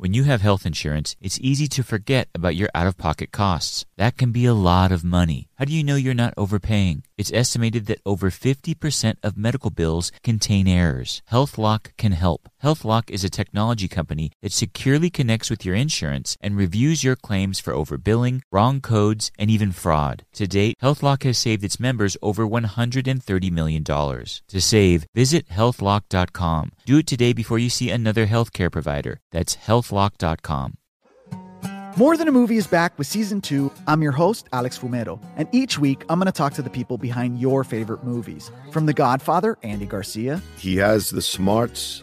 When you have health insurance, it's easy to forget about your out of pocket costs. That can be a lot of money. How do you know you're not overpaying? It's estimated that over 50% of medical bills contain errors. HealthLock can help. HealthLock is a technology company that securely connects with your insurance and reviews your claims for overbilling, wrong codes, and even fraud. To date, HealthLock has saved its members over $130 million. To save, visit healthlock.com. Do it today before you see another healthcare provider. That's healthlock.com. More Than a Movie is back with season two. I'm your host, Alex Fumero, and each week I'm going to talk to the people behind your favorite movies. From The Godfather, Andy Garcia. He has the smarts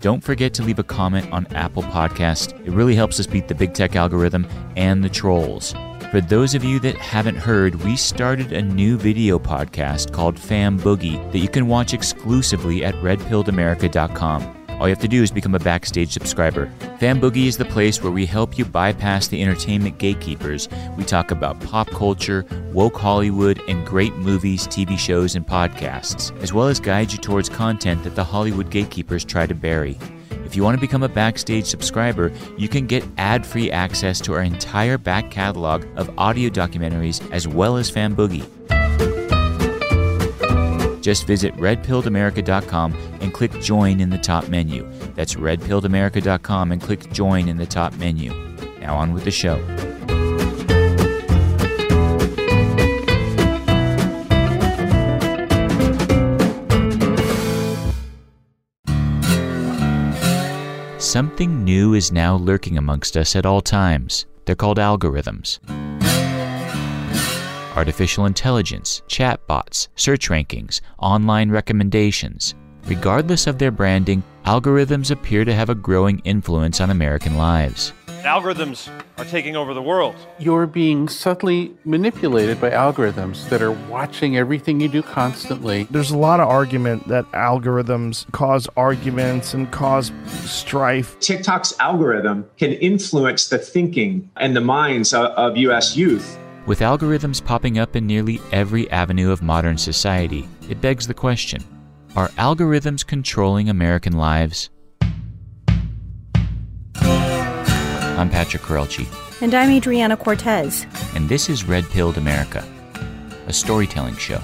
Don't forget to leave a comment on Apple Podcast. It really helps us beat the big tech algorithm and the trolls. For those of you that haven't heard, we started a new video podcast called Fan Boogie that you can watch exclusively at redpilledamerica.com. All you have to do is become a backstage subscriber. Fan Boogie is the place where we help you bypass the entertainment gatekeepers. We talk about pop culture, woke Hollywood, and great movies, TV shows, and podcasts, as well as guide you towards content that the Hollywood gatekeepers try to bury. If you want to become a Backstage subscriber, you can get ad free access to our entire back catalog of audio documentaries as well as Fan Boogie. Just visit redpilledamerica.com and click join in the top menu. That's redpilledamerica.com and click join in the top menu. Now on with the show. Something new is now lurking amongst us at all times. They're called algorithms. Artificial intelligence, chatbots, search rankings, online recommendations. Regardless of their branding, algorithms appear to have a growing influence on American lives. Algorithms are taking over the world. You're being subtly manipulated by algorithms that are watching everything you do constantly. There's a lot of argument that algorithms cause arguments and cause strife. TikTok's algorithm can influence the thinking and the minds of, of U.S. youth. With algorithms popping up in nearly every avenue of modern society, it begs the question Are algorithms controlling American lives? I'm Patrick Courrielche. And I'm Adriana Cortez. And this is Red Pilled America, a storytelling show.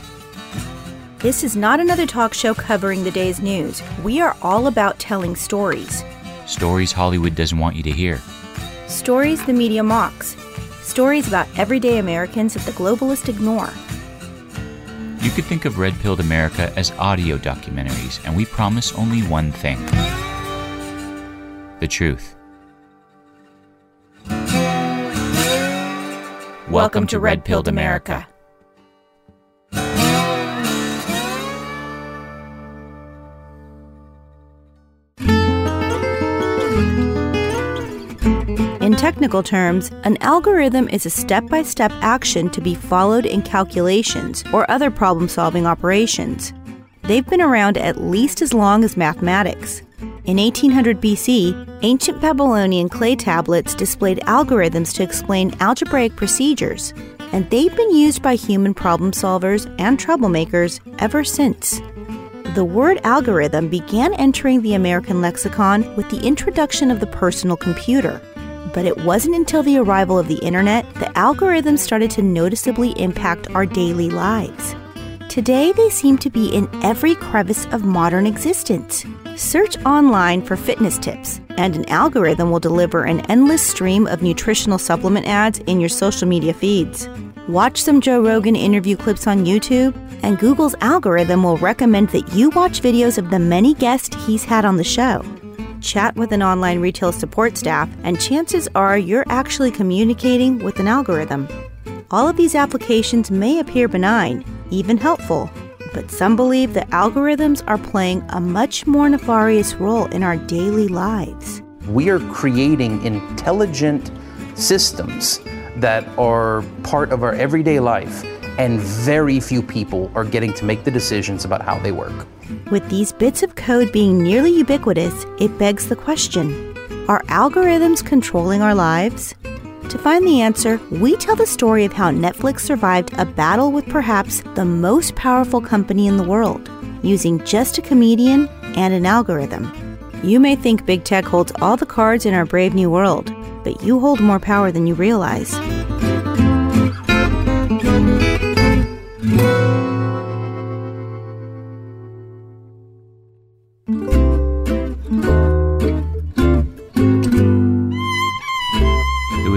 This is not another talk show covering the day's news. We are all about telling stories. Stories Hollywood doesn't want you to hear. Stories the media mocks. Stories about everyday Americans that the globalists ignore. You could think of Red Pilled America as audio documentaries, and we promise only one thing the truth. Welcome, to Red Pilled America. Technical terms, an algorithm is a step by step action to be followed in calculations or other problem solving operations. They've been around at least as long as mathematics. In 1800 BC, ancient Babylonian clay tablets displayed algorithms to explain algebraic procedures, and they've been used by human problem solvers and troublemakers ever since. The word algorithm began entering the American lexicon with the introduction of the personal computer. But it wasn't until the arrival of the internet that algorithms started to noticeably impact our daily lives. Today, they seem to be in every crevice of modern existence. Search online for fitness tips, and an algorithm will deliver an endless stream of nutritional supplement ads in your social media feeds. Watch some Joe Rogan interview clips on YouTube, and Google's algorithm will recommend that you watch videos of the many guests he's had on the show. Chat with an online retail support staff, and chances are you're actually communicating with an algorithm. All of these applications may appear benign, even helpful, but some believe that algorithms are playing a much more nefarious role in our daily lives. We are creating intelligent systems that are part of our everyday life, and very few people are getting to make the decisions about how they work. With these bits of code being nearly ubiquitous, it begs the question Are algorithms controlling our lives? To find the answer, we tell the story of how Netflix survived a battle with perhaps the most powerful company in the world, using just a comedian and an algorithm. You may think big tech holds all the cards in our brave new world, but you hold more power than you realize.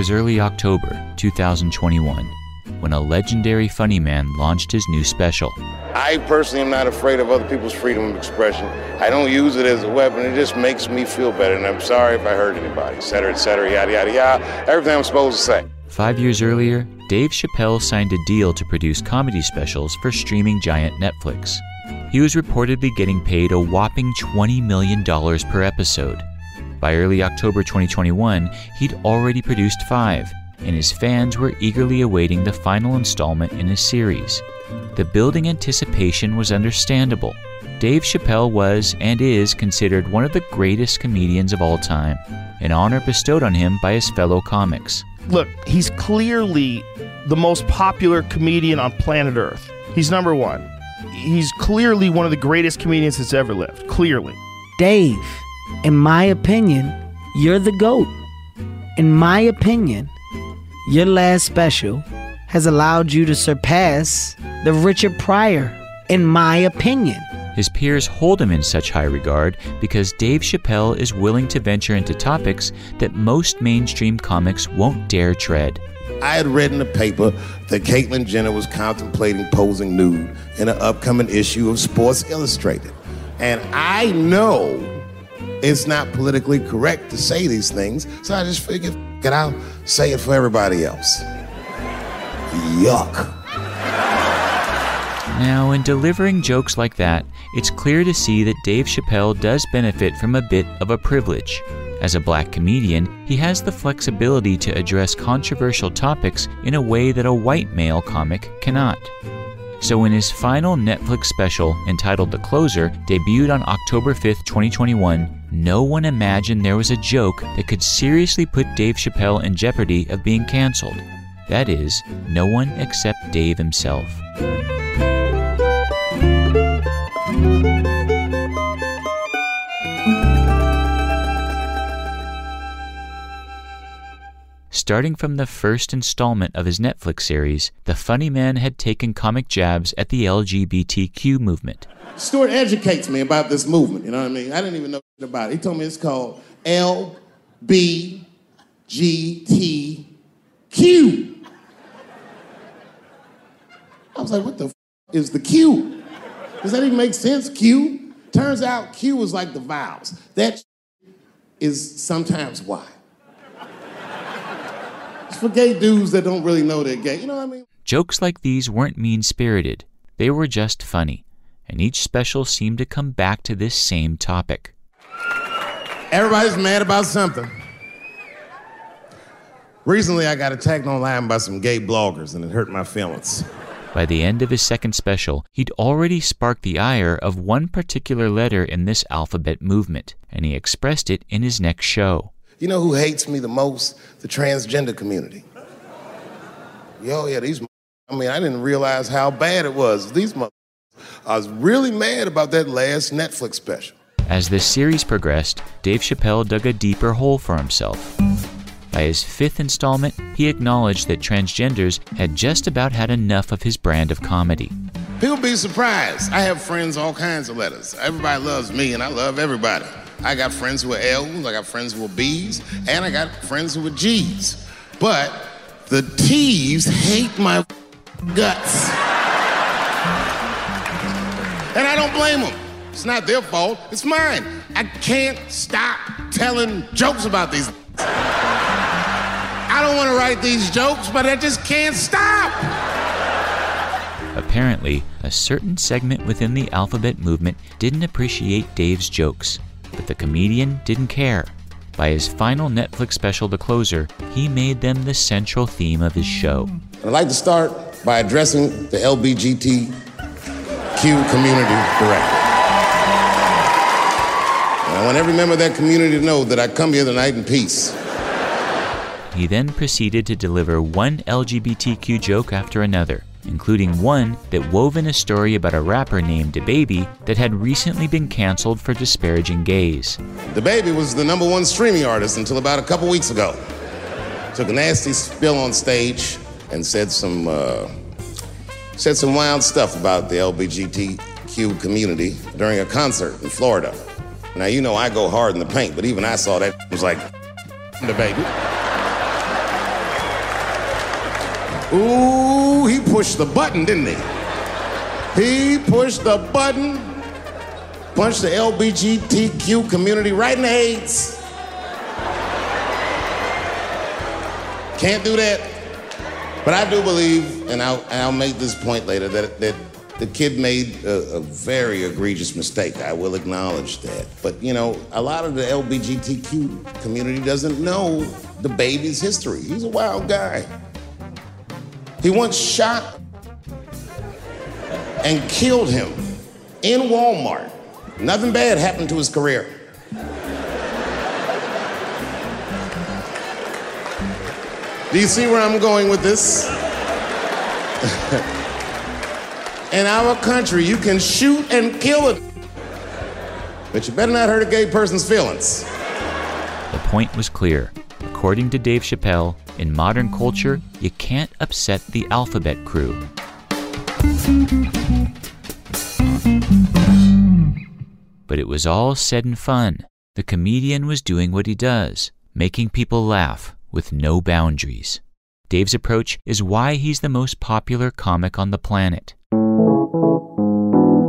Was early October 2021 when a legendary funny man launched his new special. I personally am not afraid of other people's freedom of expression. I don't use it as a weapon. It just makes me feel better. And I'm sorry if I hurt anybody, et cetera, et cetera, yada, yada, yada. Everything I'm supposed to say. Five years earlier, Dave Chappelle signed a deal to produce comedy specials for streaming giant Netflix. He was reportedly getting paid a whopping $20 million per episode. By early October 2021, he'd already produced five, and his fans were eagerly awaiting the final installment in his series. The building anticipation was understandable. Dave Chappelle was and is considered one of the greatest comedians of all time, an honor bestowed on him by his fellow comics. Look, he's clearly the most popular comedian on planet Earth. He's number one. He's clearly one of the greatest comedians that's ever lived. Clearly. Dave, in my opinion, you're the GOAT. In my opinion, your last special has allowed you to surpass the Richard Pryor, in my opinion. His peers hold him in such high regard because Dave Chappelle is willing to venture into topics that most mainstream comics won't dare tread. I had read in the paper that Caitlyn Jenner was contemplating posing nude in an upcoming issue of Sports Illustrated. And I know it's not politically correct to say these things, so I just figured, it, I'll say it for everybody else. Yuck. Now, in delivering jokes like that, it's clear to see that Dave Chappelle does benefit from a bit of a privilege. As a black comedian, he has the flexibility to address controversial topics in a way that a white male comic cannot. So, in his final Netflix special entitled The Closer, debuted on October 5th, 2021, no one imagined there was a joke that could seriously put Dave Chappelle in jeopardy of being canceled. That is, no one except Dave himself. Starting from the first installment of his Netflix series, the funny man had taken comic jabs at the LGBTQ movement. Stuart educates me about this movement, you know what I mean? I didn't even know about it. He told me it's called LBGTQ. I was like, what the f- is the Q? Does that even make sense? Q? Turns out Q is like the vowels. That is sometimes why. It's for gay dudes that don't really know they're gay. You know what I mean? Jokes like these weren't mean spirited, they were just funny, and each special seemed to come back to this same topic. Everybody's mad about something. Recently, I got attacked online by some gay bloggers, and it hurt my feelings. By the end of his second special, he'd already sparked the ire of one particular letter in this alphabet movement, and he expressed it in his next show. You know who hates me the most? The transgender community. Yo, yeah, these. I mean, I didn't realize how bad it was. These. I was really mad about that last Netflix special. As this series progressed, Dave Chappelle dug a deeper hole for himself. By his fifth installment, he acknowledged that transgenders had just about had enough of his brand of comedy. People be surprised. I have friends, all kinds of letters. Everybody loves me, and I love everybody. I got friends are L's, I got friends are B's, and I got friends are G's. But the T's hate my guts. And I don't blame them. It's not their fault, it's mine. I can't stop telling jokes about these. I don't want to write these jokes, but I just can't stop. Apparently, a certain segment within the alphabet movement didn't appreciate Dave's jokes, but the comedian didn't care. By his final Netflix special, The Closer, he made them the central theme of his show. I'd like to start by addressing the LBGTQ community directly. I want every member of that community to know that I come here tonight in peace. He then proceeded to deliver one LGBTQ joke after another, including one that wove in a story about a rapper named DaBaby that had recently been canceled for disparaging gays. DaBaby was the number one streaming artist until about a couple weeks ago. Took a nasty spill on stage and said some uh, said some wild stuff about the LGBTQ community during a concert in Florida. Now you know I go hard in the paint, but even I saw that it was like DaBaby. Ooh, he pushed the button, didn't he? He pushed the button, punched the LBGTQ community right in the AIDS. Can't do that. But I do believe, and I'll, and I'll make this point later, that, that the kid made a, a, very egregious mistake. I will acknowledge that. But, you know, a lot of the LBGTQ community doesn't know the baby's history. He's a wild guy. He once shot and killed him in Walmart. Nothing bad happened to his career. Do you see where I'm going with this? In our country, you can shoot and kill it, but you better not hurt a gay person's feelings. The point was clear. According to Dave Chappelle, in modern culture, you can't upset the alphabet crew. But it was all said in fun. The comedian was doing what he does, making people laugh with no boundaries. Dave's approach is why he's the most popular comic on the planet.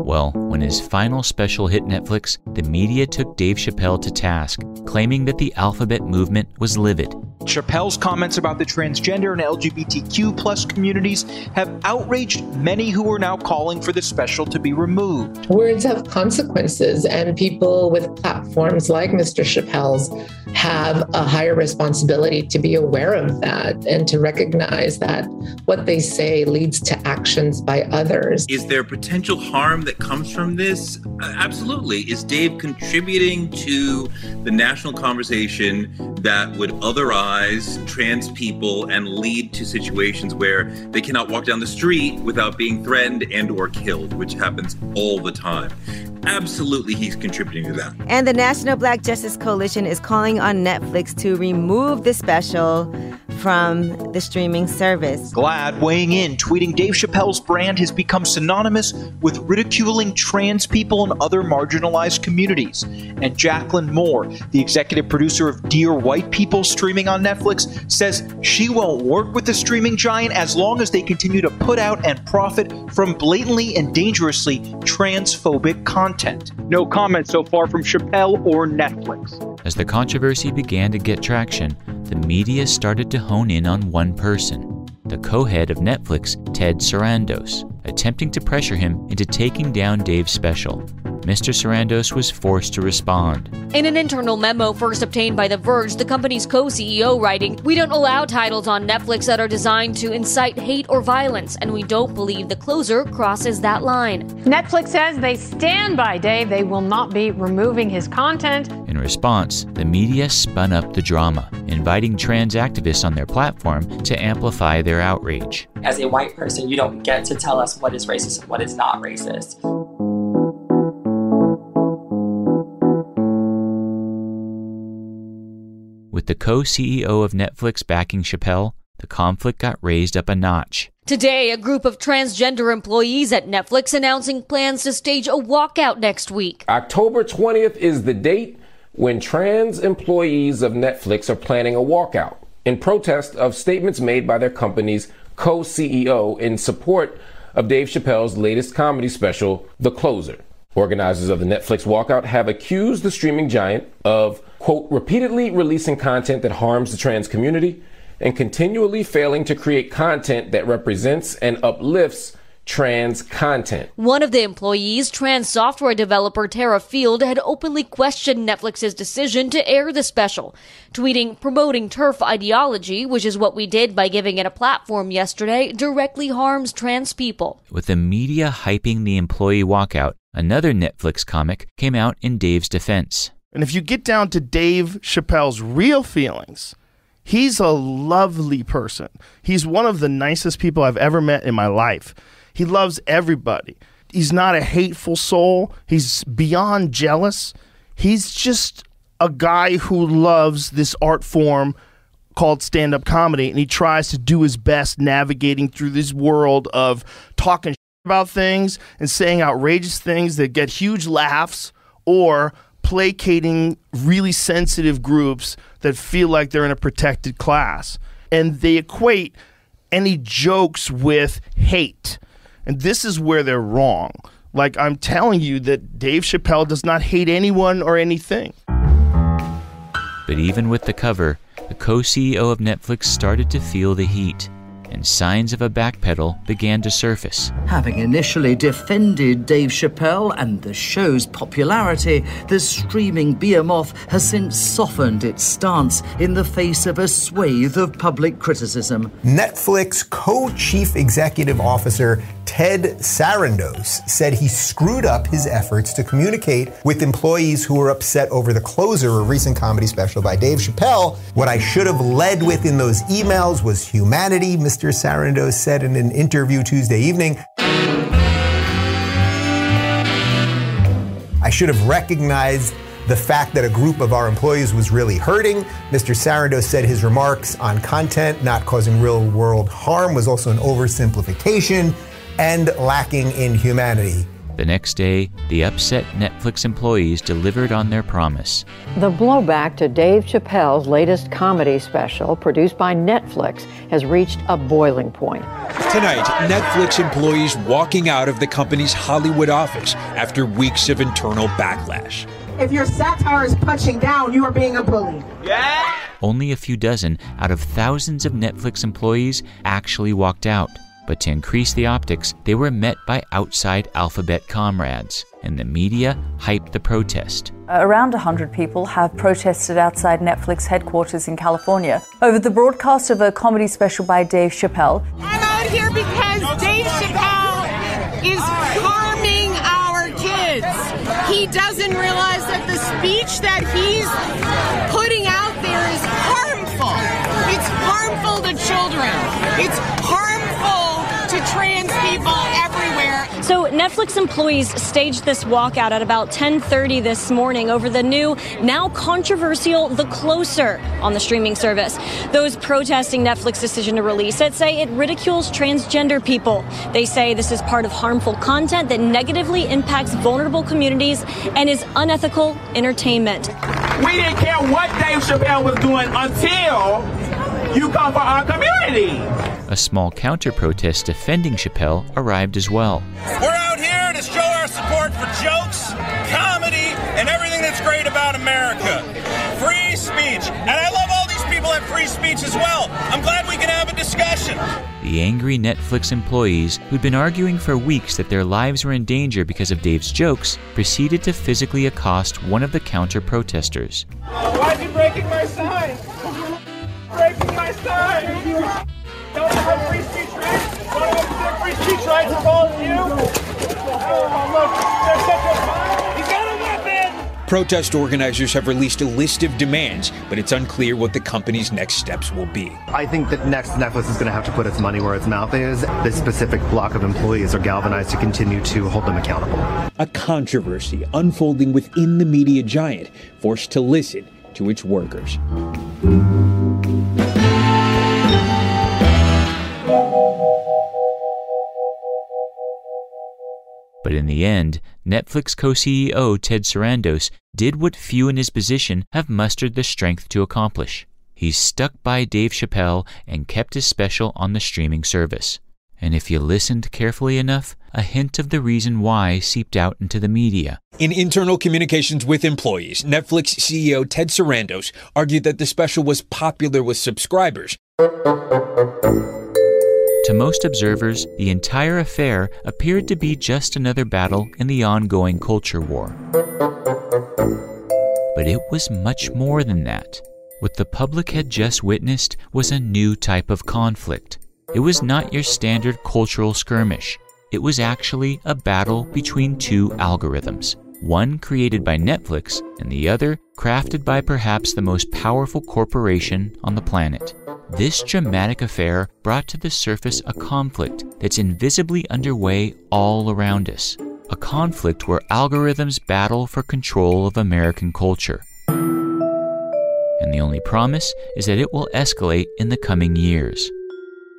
Well, when his final special hit Netflix, the media took Dave Chappelle to task, claiming that the alphabet movement was livid. Chappelle's comments about the transgender and LGBTQ plus communities have outraged many who are now calling for the special to be removed. Words have consequences, and people with platforms like Mr. Chappelle's have a higher responsibility to be aware of that and to recognize that what they say leads to actions by others. Is there potential harm that comes from this? Absolutely. Is Dave contributing to the national conversation that would otherwise trans people and lead to situations where they cannot walk down the street without being threatened and or killed, which happens all the time? Absolutely, he's contributing to that. And the National Black Justice Coalition is calling on Netflix to remove the special from the streaming service. GLAAD weighing in, tweeting Dave Chappelle's brand has become synonymous with ridiculing trans people and other marginalized communities. And Jaclyn Moore, the executive producer of Dear White People streaming on Netflix, says she won't work with the streaming giant as long as they continue to put out and profit from blatantly and dangerously transphobic content. No comment so far from Chappelle or Netflix. As the controversy began to get traction, the media started to hone in on one person, the co head of Netflix, Ted Sarandos, attempting to pressure him into taking down Dave's special. Mr. Sarandos was forced to respond. In an internal memo first obtained by The Verge, the company's co CEO writing, We don't allow titles on Netflix that are designed to incite hate or violence, and we don't believe the closer crosses that line. Netflix says they stand by Dave. They will not be removing his content. In response, the media spun up the drama, inviting trans activists on their platform to amplify their outrage. As a white person, you don't get to tell us what is racist and what is not racist. The co CEO of Netflix backing Chappelle, the conflict got raised up a notch. Today, a group of transgender employees at Netflix announcing plans to stage a walkout next week. October 20th is the date when trans employees of Netflix are planning a walkout in protest of statements made by their company's co CEO, in support of Dave Chappelle's latest comedy special, The Closer. Organizers of the Netflix walkout have accused the streaming giant of, quote, repeatedly releasing content that harms the trans community and continually failing to create content that represents and uplifts trans content. One of the employees, trans software developer Terra Field, had openly questioned Netflix's decision to air the special, tweeting, promoting TERF ideology, which is what we did by giving it a platform yesterday, directly harms trans people. With the media hyping the employee walkout, another Netflix comic came out in Dave's defense. And if you get down to Dave Chappelle's real feelings, he's a lovely person. He's one of the nicest people I've ever met in my life. He loves everybody. He's not a hateful soul. He's beyond jealous. He's just a guy who loves this art form called stand up comedy, and he tries to do his best navigating through this world of talking about things and saying outrageous things that get huge laughs or placating really sensitive groups that feel like they're in a protected class. And they equate any jokes with hate. And this is where they're wrong. Like, I'm telling you that Dave Chappelle does not hate anyone or anything. But even with the cover, the co CEO of Netflix started to feel the heat, and signs of a backpedal began to surface. Having initially defended Dave Chappelle and the show's popularity, the streaming behemoth has since softened its stance in the face of a swathe of public criticism. Netflix co chief executive officer Ted Sarandos said he screwed up his efforts to communicate with employees who were upset over the closer, of a recent comedy special by Dave Chappelle. What I should have led with in those emails was humanity, Mr. Sarandos said in an interview Tuesday evening. I should have recognized the fact that a group of our employees was really hurting. Mr. Sarandos said his remarks on content not causing real world harm was also an oversimplification and lacking in humanity. The next day, the upset Netflix employees delivered on their promise. The blowback to Dave Chappelle's latest comedy special, produced by Netflix, has reached a boiling point. Tonight, Netflix employees walking out of the company's Hollywood office after weeks of internal backlash. If your satire is punching down, you are being a bully. Yeah. Only a few dozen out of thousands of Netflix employees actually walked out. But to increase the optics, they were met by outside Alphabet comrades, and the media hyped the protest. Around 100 people have protested outside Netflix headquarters in California over the broadcast of a comedy special by Dave Chappelle. I'm out here because Dave Chappelle is harming our kids. He doesn't realize that the speech that he's putting out there is harmful. It's harmful to children. It's harmful Netflix employees staged this walkout at about 10:30 this morning over the new, now controversial The Closer on the streaming service. Those protesting Netflix's decision to release it say it ridicules transgender people. They say this is part of harmful content that negatively impacts vulnerable communities and is unethical entertainment. We didn't care what Dave Chappelle was doing until you come for our community. A small counter protest defending Chappelle arrived as well. We're America. Free speech. And I love all these people have free speech as well. I'm glad we can have a discussion. The angry Netflix employees, who'd been arguing for weeks that their lives were in danger because of Dave's jokes, proceeded to physically accost one of the counter protesters. Why is he breaking my sign? Breaking my sign. Don't have free speech rights. Don't have free speech rights of all of you. Oh, look, there's such a Protest organizers have released a list of demands, but it's unclear what the company's next steps will be. I think that next Netflix is going to have to put its money where its mouth is. This specific block of employees are galvanized to continue to hold them accountable. A controversy unfolding within the media giant, forced to listen to its workers. But in the end, Netflix co CEO Ted Sarandos did what few in his position have mustered the strength to accomplish. He stuck by Dave Chappelle and kept his special on the streaming service. And if you listened carefully enough, a hint of the reason why seeped out into the media. In internal communications with employees, Netflix CEO Ted Sarandos argued that the special was popular with subscribers. To most observers, the entire affair appeared to be just another battle in the ongoing culture war. But it was much more than that. What the public had just witnessed was a new type of conflict. It was not your standard cultural skirmish. It was actually a battle between two algorithms, one created by Netflix and the other crafted by perhaps the most powerful corporation on the planet. This dramatic affair brought to the surface a conflict that's invisibly underway all around us. A conflict where algorithms battle for control of American culture. And the only promise is that it will escalate in the coming years.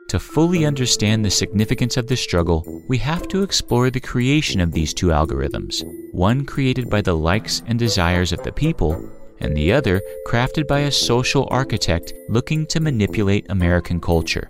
To fully understand the significance of this struggle, we have to explore the creation of these two algorithms one created by the likes and desires of the people, and the other crafted by a social architect looking to manipulate American culture.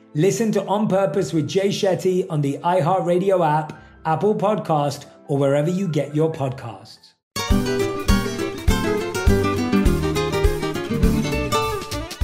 Listen to On Purpose with Jay Shetty on the iHeartRadio app, Apple Podcast, or wherever you get your podcasts.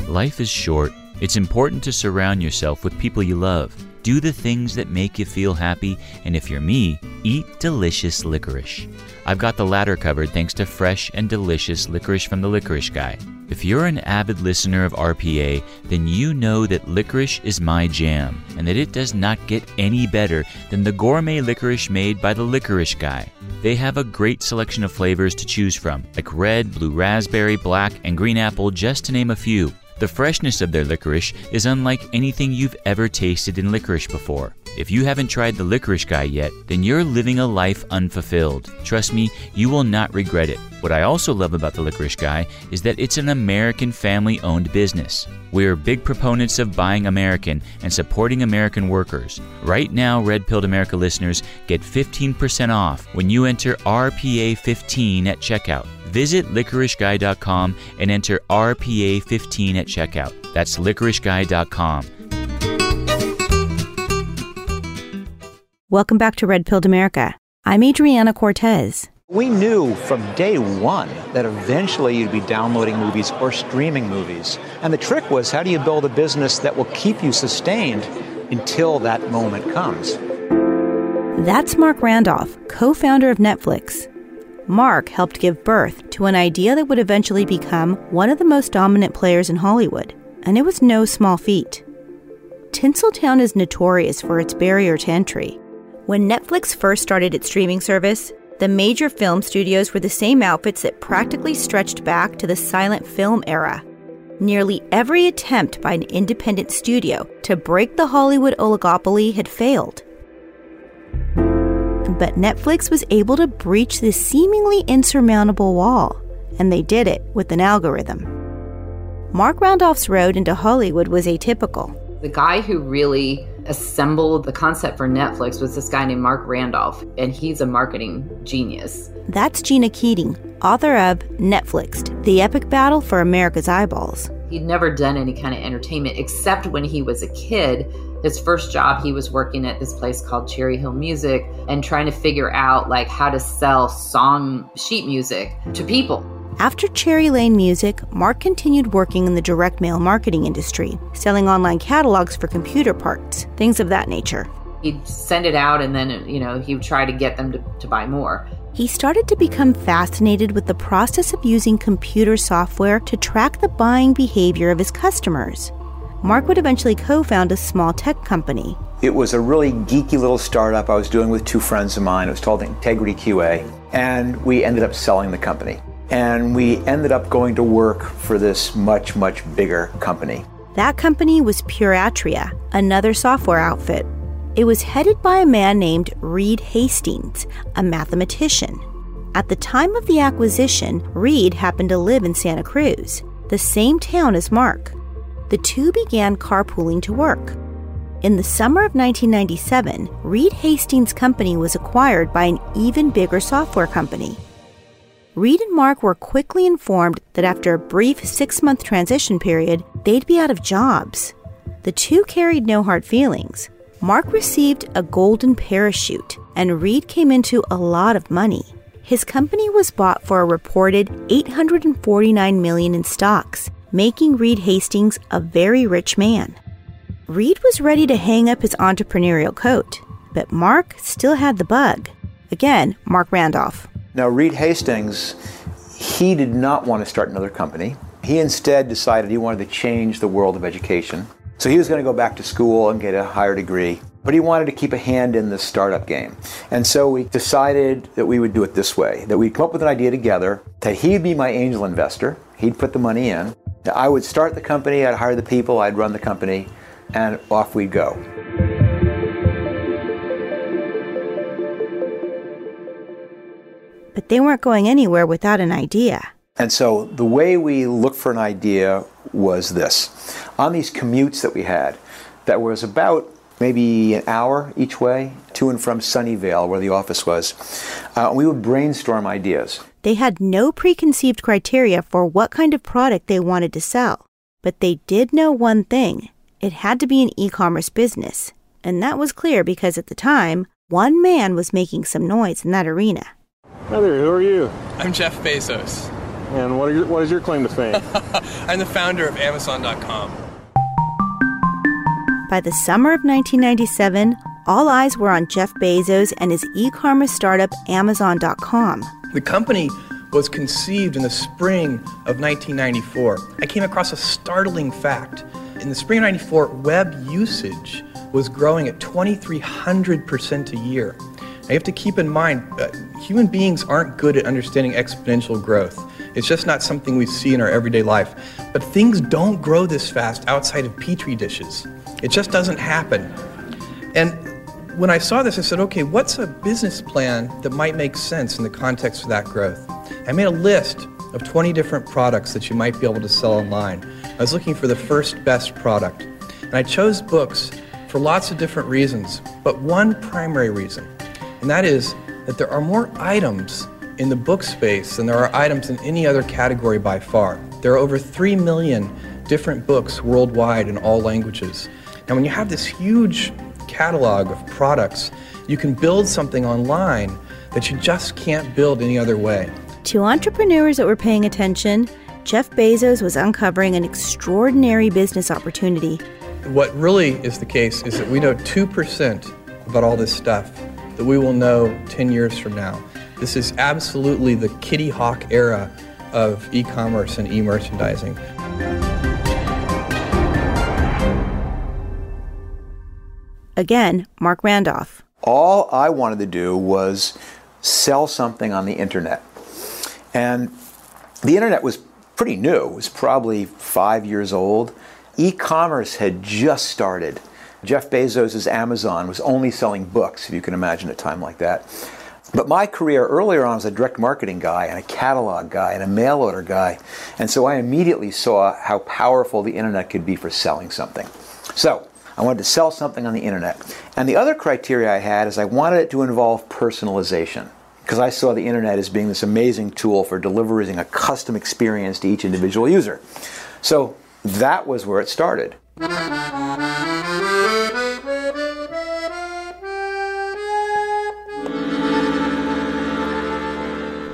Life is short. It's important to surround yourself with people you love. Do the things that make you feel happy, and if you're me, eat delicious licorice. I've got the latter covered thanks to fresh and delicious licorice from the Licorice Guy. If you're an avid listener of RPA, then you know that licorice is my jam, and that it does not get any better than the gourmet licorice made by the Licorice Guy. They have a great selection of flavors to choose from, like red, blue raspberry, black, and green apple, just to name a few. The freshness of their licorice is unlike anything you've ever tasted in licorice before. If you haven't tried the Licorice Guy yet, then you're living a life unfulfilled. Trust me, you will not regret it. What I also love about the Licorice Guy is that it's an American family owned business. We're big proponents of buying American and supporting American workers. Right now, Red Pilled America listeners get 15% off when you enter RPA15 at checkout. Visit licoriceguy.com and enter RPA15 at checkout. That's licoriceguy.com. Welcome back to Red Pilled America. I'm Adriana Cortez. We knew from day one that eventually you'd be downloading movies or streaming movies. And the trick was how do you build a business that will keep you sustained until that moment comes? That's Mark Randolph, co founder of Netflix. Mark helped give birth to an idea that would eventually become one of the most dominant players in Hollywood, and it was no small feat. Tinseltown is notorious for its barrier to entry. When Netflix first started its streaming service, the major film studios were the same outfits that practically stretched back to the silent film era. Nearly every attempt by an independent studio to break the Hollywood oligopoly had failed. But Netflix was able to breach this seemingly insurmountable wall, and they did it with an algorithm. Mark Randolph's road into Hollywood was atypical. The guy who really assembled the concept for Netflix was this guy named Mark Randolph, and he's a marketing genius. That's Gina Keating, author of Netflixed The Epic Battle for America's Eyeballs. He'd never done any kind of entertainment except when he was a kid. His first job, he was working at this place called Cherry Lane Music and trying to figure out like how to sell song sheet music to people. After Cherry Lane Music, Mark continued working in the direct mail marketing industry, selling online catalogs for computer parts, things of that nature. He'd send it out and then, you know, he would try to get them to, to buy more. He started to become fascinated with the process of using computer software to track the buying behavior of his customers. Mark would eventually co found a small tech company. It was a really geeky little startup I was doing with two friends of mine. It was called Integrity QA. And we ended up selling the company. And we ended up going to work for this much, much bigger company. That company was Pure Atria, another software outfit. It was headed by a man named Reed Hastings, a mathematician. At the time of the acquisition, Reed happened to live in Santa Cruz, the same town as Mark. The two began carpooling to work. In the summer of 1997, Reed Hastings' company was acquired by an even bigger software company. Reed and Mark were quickly informed that after a brief six month transition period, they'd be out of jobs. The two carried no hard feelings. Mark received a golden parachute, and Reed came into a lot of money. His company was bought for a reported 849 million in stocks, making Reed Hastings a very rich man. Reed was ready to hang up his entrepreneurial coat, but Mark still had the bug. Again, Mark Randolph. Now, Reed Hastings, he did not want to start another company. He instead decided he wanted to change the world of education. So he was going to go back to school and get a higher degree, but he wanted to keep a hand in the startup game. And so we decided that we would do it this way that we'd come up with an idea together, that he'd be my angel investor, he'd put the money in, that I would start the company, I'd hire the people, I'd run the company, and off we'd go. But they weren't going anywhere without an idea. And so the way we looked for an idea was this. On these commutes that we had, that was about maybe an hour each way to and from Sunnyvale, where the office was, uh, we would brainstorm ideas. They had no preconceived criteria for what kind of product they wanted to sell. But they did know one thing it had to be an e commerce business. And that was clear because at the time, one man was making some noise in that arena. Hi there, who are you? I'm Jeff Bezos. And what, your, what is your claim to fame? I'm the founder of Amazon.com. By the summer of 1997, all eyes were on Jeff Bezos and his e commerce startup Amazon.com. The company was conceived in the spring of 1994. I came across a startling fact. In the spring of 94, web usage was growing at 2,300% a year. You have to keep in mind, uh, human beings aren't good at understanding exponential growth. It's just not something we see in our everyday life. But things don't grow this fast outside of petri dishes. It just doesn't happen. And when I saw this, I said, okay, what's a business plan that might make sense in the context of that growth? I made a list of 20 different products that you might be able to sell online. I was looking for the first best product. And I chose books for lots of different reasons, but one primary reason, and that is that there are more items in the book space than there are items in any other category by far. There are over 3 million different books worldwide in all languages. And when you have this huge catalog of products, you can build something online that you just can't build any other way. To entrepreneurs that were paying attention, Jeff Bezos was uncovering an extraordinary business opportunity. What really is the case is that we know 2% about all this stuff that we will know 10 years from now. This is absolutely the Kitty Hawk era of e commerce and e merchandising. Again, Marc Randolph. All I wanted to do was sell something on the internet. And the internet was pretty new, it was probably five years old. E commerce had just started. Jeff Bezos' Amazon was only selling books, if you can imagine a time like that. But my career earlier on was a direct marketing guy and a catalog guy and a mail order guy. And so I immediately saw how powerful the internet could be for selling something. So I wanted to sell something on the internet. And the other criteria I had is I wanted it to involve personalization because I saw the internet as being this amazing tool for delivering a custom experience to each individual user. So that was where it started.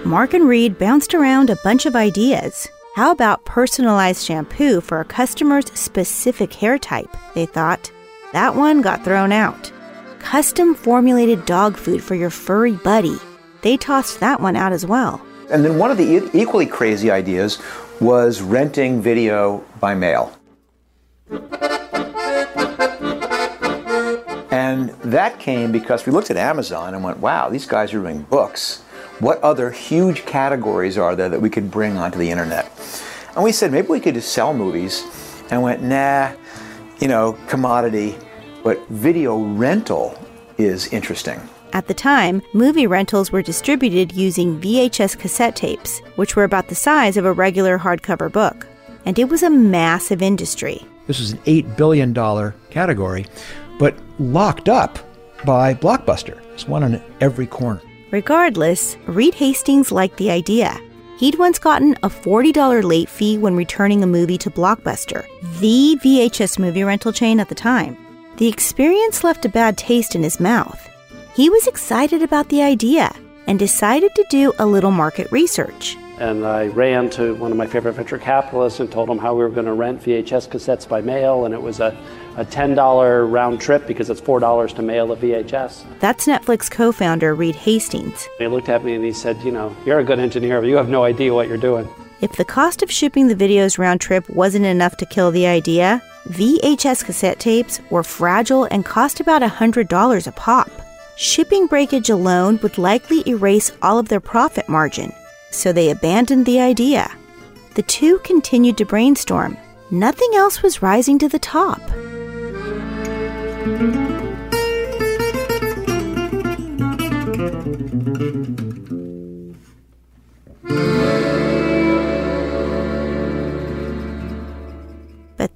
Marc and Reed bounced around a bunch of ideas. How about personalized shampoo for a customer's specific hair type? They thought. That one got thrown out. Custom formulated dog food for your furry buddy. They tossed that one out as well. And then one of the equally crazy ideas was renting video by mail. And that came because we looked at Amazon and went, wow, these guys are doing books. What other huge categories are there that we could bring onto the internet? And we said, maybe we could just sell movies. And went, nah, you know, commodity, but video rental is interesting. At the time, movie rentals were distributed using VHS cassette tapes, which were about the size of a regular hardcover book. And it was a massive industry. This was an $8 billion category, but locked up by Blockbuster. There's one on every corner. Regardless, Reed Hastings liked the idea. He'd once gotten a $40 late fee when returning a movie to Blockbuster, the VHS movie rental chain at the time. The experience left a bad taste in his mouth. He was excited about the idea and decided to do a little market research. And I ran to one of my favorite venture capitalists and told him how we were going to rent VHS cassettes by mail, and it was a, a $10 round trip because it's $4 to mail a VHS. That's Netflix co founder Reed Hastings. He looked at me and he said, You know, you're a good engineer, but you have no idea what you're doing. If the cost of shipping the videos round trip wasn't enough to kill the idea, VHS cassette tapes were fragile and cost about $100 a pop. Shipping breakage alone would likely erase all of their profit margin, so they abandoned the idea. The two continued to brainstorm. Nothing else was rising to the top.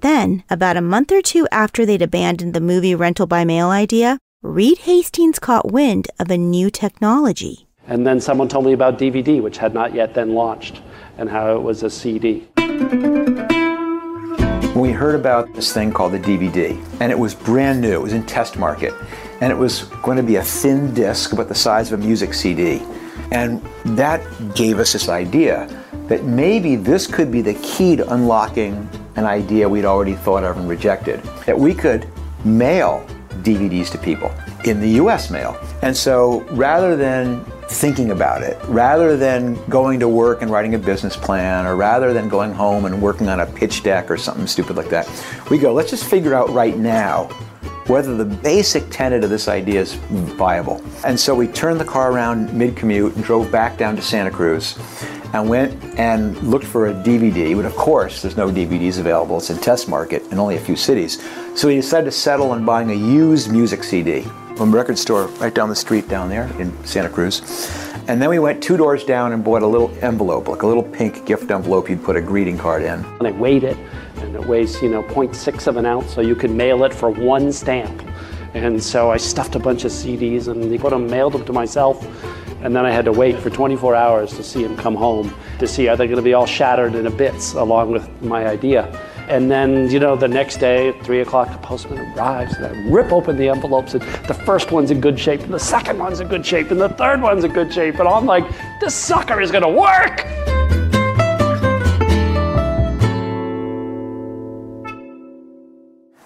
Then, about a month or two after they'd abandoned the movie rental by mail idea, Reed Hastings caught wind of a new technology. And then someone told me about DVD, which had not yet then launched, and how it was a CD. We heard about this thing called the DVD, and it was brand new. It was in test market, and it was going to be a thin disc about the size of a music CD. And that gave us this idea that maybe this could be the key to unlocking an idea we'd already thought of and rejected. That we could mail DVDs to people in the US mail. And so rather than thinking about it, rather than going to work and writing a business plan, or rather than going home and working on a pitch deck or something stupid like that, we go, let's just figure out right now whether the basic tenet of this idea is viable. And so we turned the car around mid commute and drove back down to Santa Cruz and went and looked for a DVD. But of course, there's no DVDs available. It's in test market in only a few cities. So we decided to settle on buying a used music CD from a record store right down the street down there in Santa Cruz. And then we went two doors down and bought a little envelope, like a little pink gift envelope you'd put a greeting card in. And I weighed it, and it weighs, you know, 0.6 of an ounce, so you could mail it for one stamp. And so I stuffed a bunch of CDs and they put them, mailed them to myself, And then I had to wait for 24 hours to see him come home, to see are they going to be all shattered into bits along with my idea. And then, you know, the next day at 3 o'clock, the postman arrives, and I rip open the envelopes, and the first one's in good shape, and the second one's in good shape, and the third one's in good shape. And I'm like, this sucker is to work!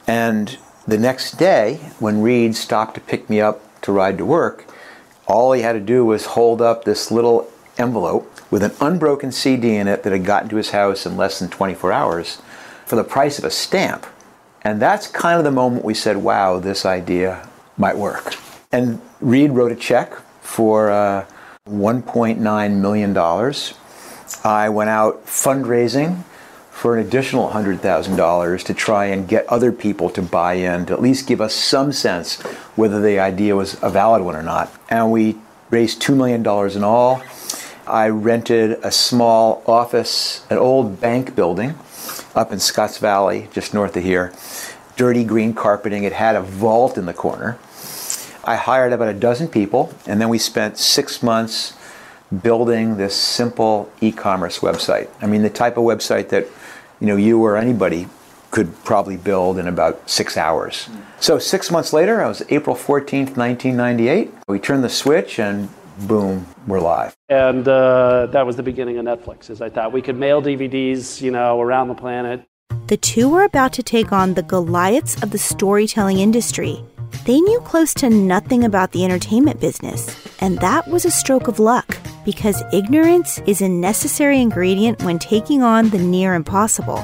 And the next day, when Reed stopped to pick me up to ride to work, all he had to do was hold up this little envelope with an unbroken CD in it that had gotten to his house in less than 24 hours for the price of a stamp. And that's kind of the moment we said, wow, this idea might work. And Reed wrote a check for uh, $1.9 million. I went out fundraising for an additional $100,000 to try and get other people to buy in, to at least give us some sense whether the idea was a valid one or not. And we raised $2 million in all. I rented a small office, an old bank building up in Scotts Valley, just north of here. Dirty green carpeting. It had a vault in the corner. I hired about a dozen people, and then we spent six months building this simple e-commerce website. I mean, the type of website that you know you or anybody could probably build in about six hours. Mm. So six months later, I was April 14th, 1998. We turned the switch and boom, we're live. And uh, that was the beginning of Netflix, as I thought we could mail DVDs, you know, around the planet. The two were about to take on the Goliaths of the storytelling industry. They knew close to nothing about the entertainment business, and that was a stroke of luck because ignorance is a necessary ingredient when taking on the near impossible.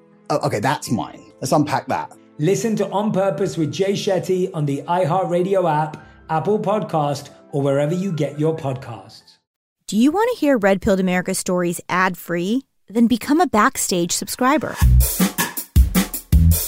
Oh, okay, that's mine. Let's unpack that. Listen to On Purpose with Jay Shetty on the iHeartRadio app, Apple Podcast, or wherever you get your podcasts. Do you want to hear Red Pilled America stories ad free? Then become a Backstage subscriber.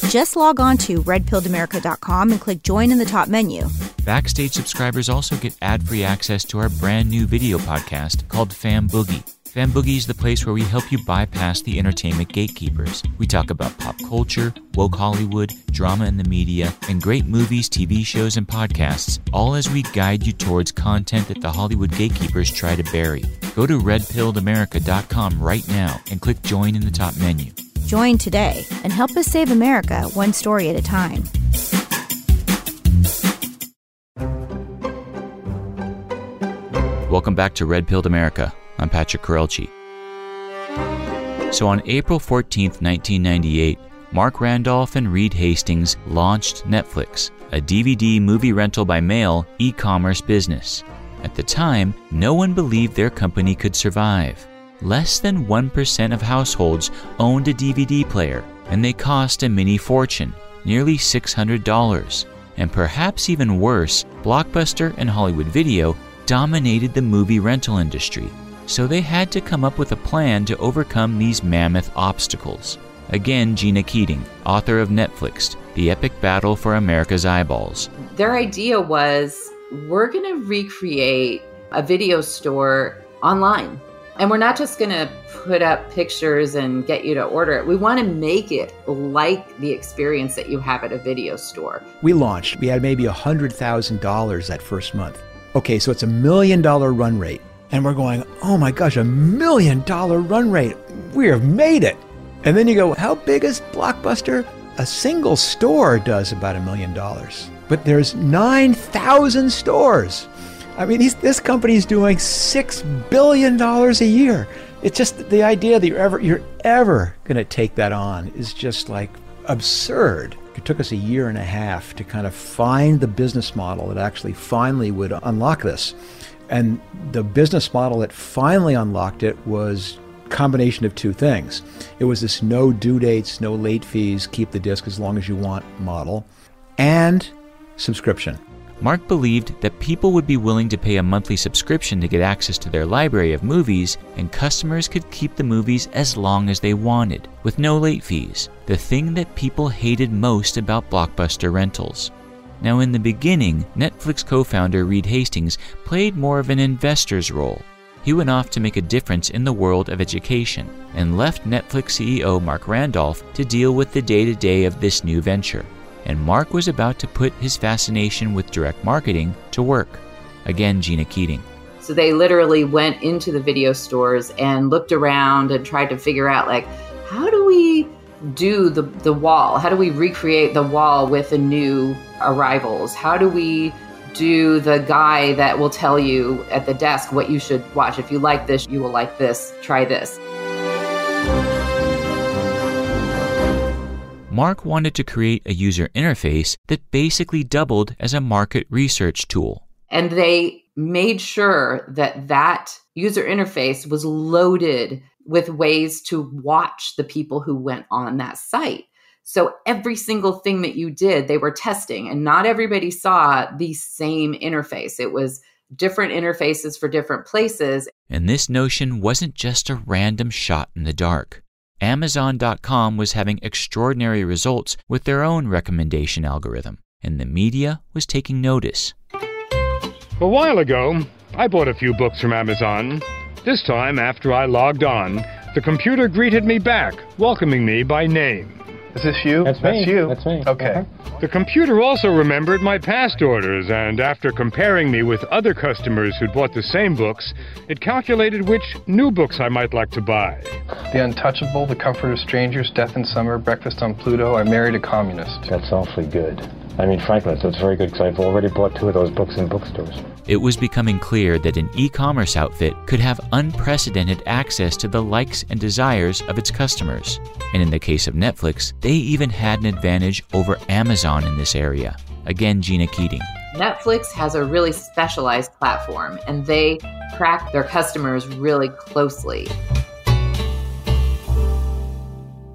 Just log on to redpilledamerica.com and click join in the top menu. Backstage subscribers also get ad free access to our brand new video podcast called Fan Boogie. Fan Boogie is the place where we help you bypass the entertainment gatekeepers. We talk about pop culture, woke Hollywood, drama in the media, and great movies, TV shows, and podcasts, all as we guide you towards content that the Hollywood gatekeepers try to bury. Go to redpilledamerica.com right now and click join in the top menu. Join today and help us save America one story at a time. Welcome back to Red Pilled America. I'm Patrick Courrielche. So on April 14th, 1998, Marc Randolph and Reed Hastings launched Netflix, a DVD movie rental by mail e commerce business. At the time, no one believed their company could survive. Less than 1% of households owned a DVD player, and they cost a mini fortune, nearly $600. And perhaps even worse, Blockbuster and Hollywood Video dominated the movie rental industry, so they had to come up with a plan to overcome these mammoth obstacles. Again, Gina Keating, author of Netflixed, The Epic Battle for America's Eyeballs. Their idea was we're going to recreate a video store online. And we're not just going to put up pictures and get you to order it. We want to make it like the experience that you have at a video store. We launched, we had maybe $100,000 that first month. Okay, so it's a million dollar run rate. And we're going, oh my gosh, a million dollar run rate. We have made it. And then you go, how big is Blockbuster? A single store does about a million dollars, but there's 9,000 stores. I mean, this company is doing $6 billion a year. It's just the idea that you're ever, you're ever going to take that on is just like absurd. It took us a year and a half to kind of find the business model that actually finally would unlock this. And the business model that finally unlocked it was combination of two things. It was this no due dates, no late fees, keep the disc as long as you want model, and subscription. Marc believed that people would be willing to pay a monthly subscription to get access to their library of movies, and customers could keep the movies as long as they wanted, with no late fees, the thing that people hated most about blockbuster rentals. Now, in the beginning, Netflix co founder Reed Hastings played more of an investor's role. He went off to make a difference in the world of education and left Netflix CEO Marc Randolph to deal with the day to day of this new venture and Marc was about to put his fascination with direct marketing to work. Again, Gina Keating. So they literally went into the video stores and looked around and tried to figure out like do the the wall? How do we recreate the wall with the new arrivals? How do we do the guy that will tell you at the desk what you should watch? If you like this, you will like this. Try this. Marc wanted to create a user interface that basically doubled as a market research tool. And they made sure that that user interface was loaded with ways to watch the people who went on that site. So every single thing that you did, they were testing, and not everybody saw the same interface. It was different interfaces for different places. And this notion wasn't just a random shot in the dark. Amazon.com was having extraordinary results with their own recommendation algorithm, and the media was taking notice. A while ago, I bought a few books from Amazon. This time, after I logged on, the computer greeted me back, welcoming me by name. Is this you? That's me. That's you. That's me. Okay. Uh-huh. The computer also remembered my past orders, and after comparing me with other customers who'd bought the same books, it calculated which new books I might like to buy. The Untouchable, The Comfort of Strangers, Death in Summer, Breakfast on Pluto, I Married a Communist. That's awfully good. I mean, frankly, that's very good because I've already bought two of those books in bookstores. It was becoming clear that an e commerce outfit could have unprecedented access to the likes and desires of its customers. And in the case of Netflix, they even had an advantage over Amazon in this area. Again, Gina Keating. Netflix has a really specialized platform and they track their customers really closely.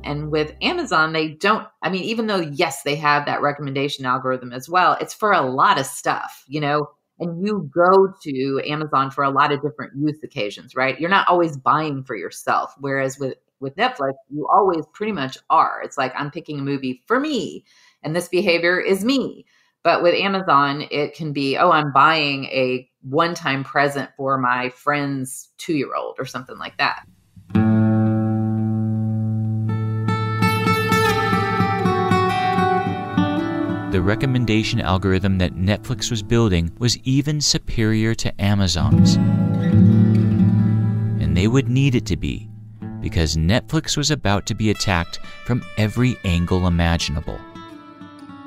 And with Amazon, they don't, I mean, even though, yes, they have that recommendation algorithm as well, it's for a lot of stuff, you know? And you go to Amazon for a lot of different use occasions, right? You're not always buying for yourself. Whereas with, with Netflix, you always pretty much are. It's like, I'm picking a movie for me, and this behavior is me. But with Amazon, it can be, oh, I'm buying a one time present for my friend's two year old or something like that. The recommendation algorithm that Netflix was building was even superior to Amazon's. And they would need it to be, because Netflix was about to be attacked from every angle imaginable.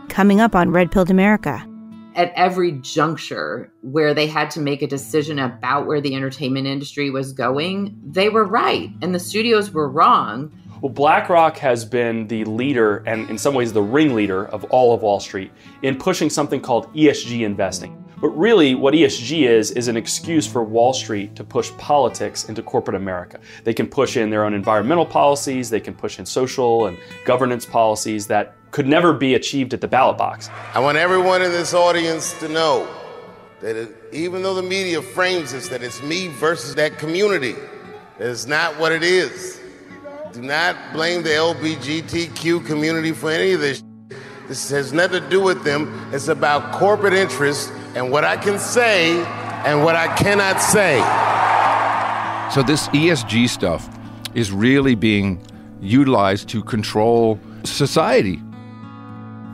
Coming up on Red Pilled America. At every juncture where they had to make a decision about where the entertainment industry was going, they were right and the studios were wrong. Well, BlackRock has been the leader and, in some ways, the ringleader of all of Wall Street in pushing something called ESG investing. But really, what ESG is, is an excuse for Wall Street to push politics into corporate America. They can push in their own environmental policies, they can push in social and governance policies that could never be achieved at the ballot box. I want everyone in this audience to know that it, even though the media frames this, that it's me versus that community, is not what it is. Do not blame the LGBTQ community for any of this. This has nothing to do with them. It's about corporate interests and what I can say and what I cannot say. So, this ESG stuff is really being utilized to control society.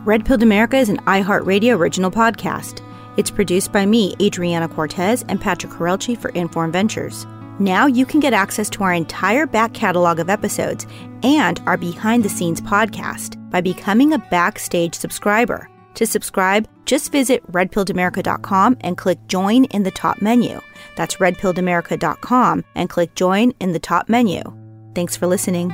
Red Pilled America is an iHeartRadio original podcast. It's produced by me, Adriana Cortez, and Patrick Courrielche for Inform Ventures. Now you can get access to our entire back catalog of episodes and our behind the scenes podcast by becoming a backstage subscriber. To subscribe, just visit redpilledamerica.com and click join in the top menu. That's redpilledamerica.com and click join in the top menu. Thanks for listening.